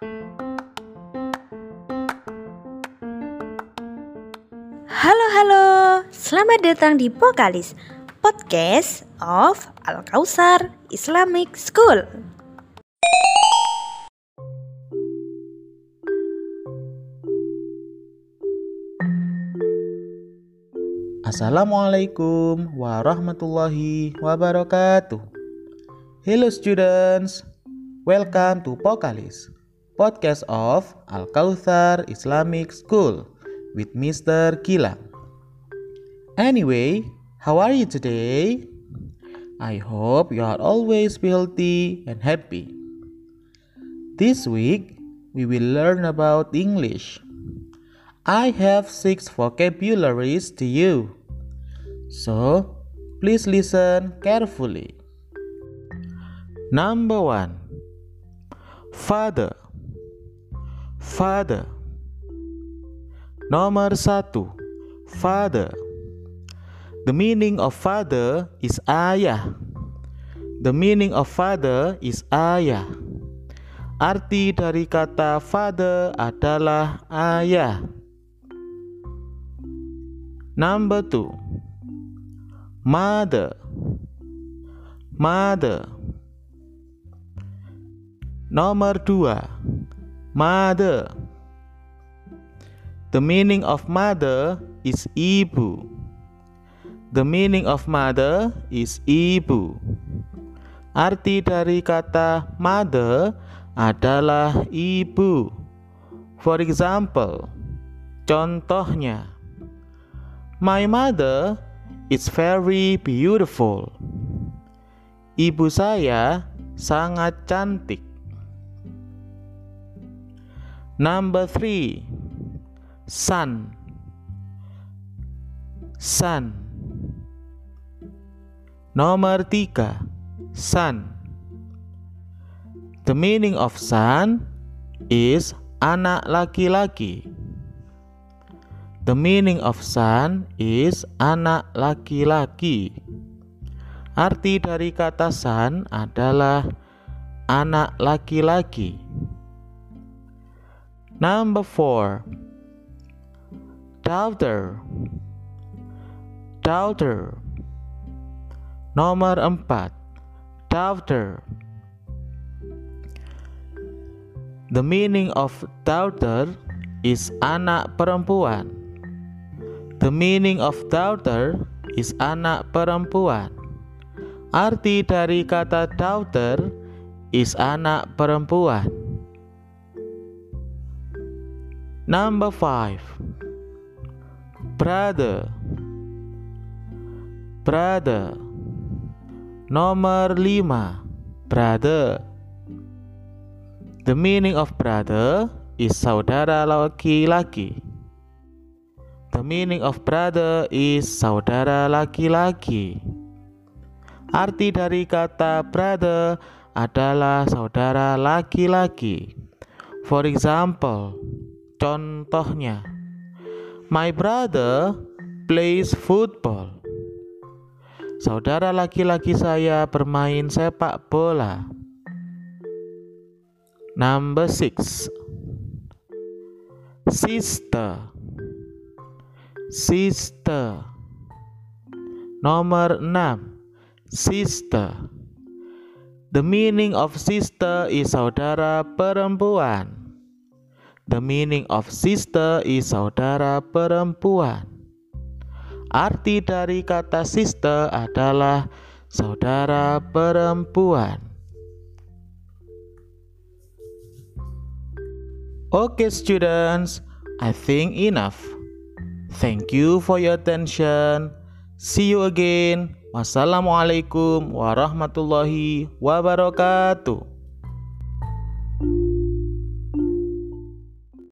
Halo halo, selamat datang di Pokalis Podcast of Al Kausar Islamic School. Assalamualaikum warahmatullahi wabarakatuh. Hello students, welcome to Pokalis, podcast of Al Kautsar Islamic School with Mr. Gilang. Anyway, how are you today? I hope you are always healthy and happy. This week, we will learn about English. I have six vocabularies to you. So, please listen carefully. Number one Father Father. Nomor satu. Father. The meaning of father is ayah. The meaning of father is ayah. Arti dari kata father adalah ayah. Number two, mother, mother. Nomor dua, mother. The meaning of mother is ibu. The meaning of mother is ibu. Arti dari kata mother adalah ibu. For example, contohnya. My mother is very beautiful. Ibu saya sangat cantik. Number three, son. Son. Nomor tiga, son. The meaning of son is anak laki-laki. The meaning of son is anak laki-laki. Arti dari kata son adalah anak laki-laki. Number four, daughter, daughter. Nomor empat, daughter. The meaning of daughter is anak perempuan. The meaning of daughter is anak perempuan. Arti dari kata daughter is anak perempuan. Number five, brother, brother. Nomor lima, brother. The meaning of brother is saudara laki-laki. The meaning of brother is saudara laki-laki. Arti dari kata brother adalah saudara laki-laki. For example, contohnya, my brother plays football. Saudara laki-laki saya bermain sepak bola. Number six, sister sister. Nomor 6. Sister. The meaning of sister is saudara perempuan. The meaning of sister is saudara perempuan. Arti dari kata sister adalah saudara perempuan. Okay students, I think enough. Thank you for your attention. See you again. Wassalamualaikum warahmatullahi wabarakatuh.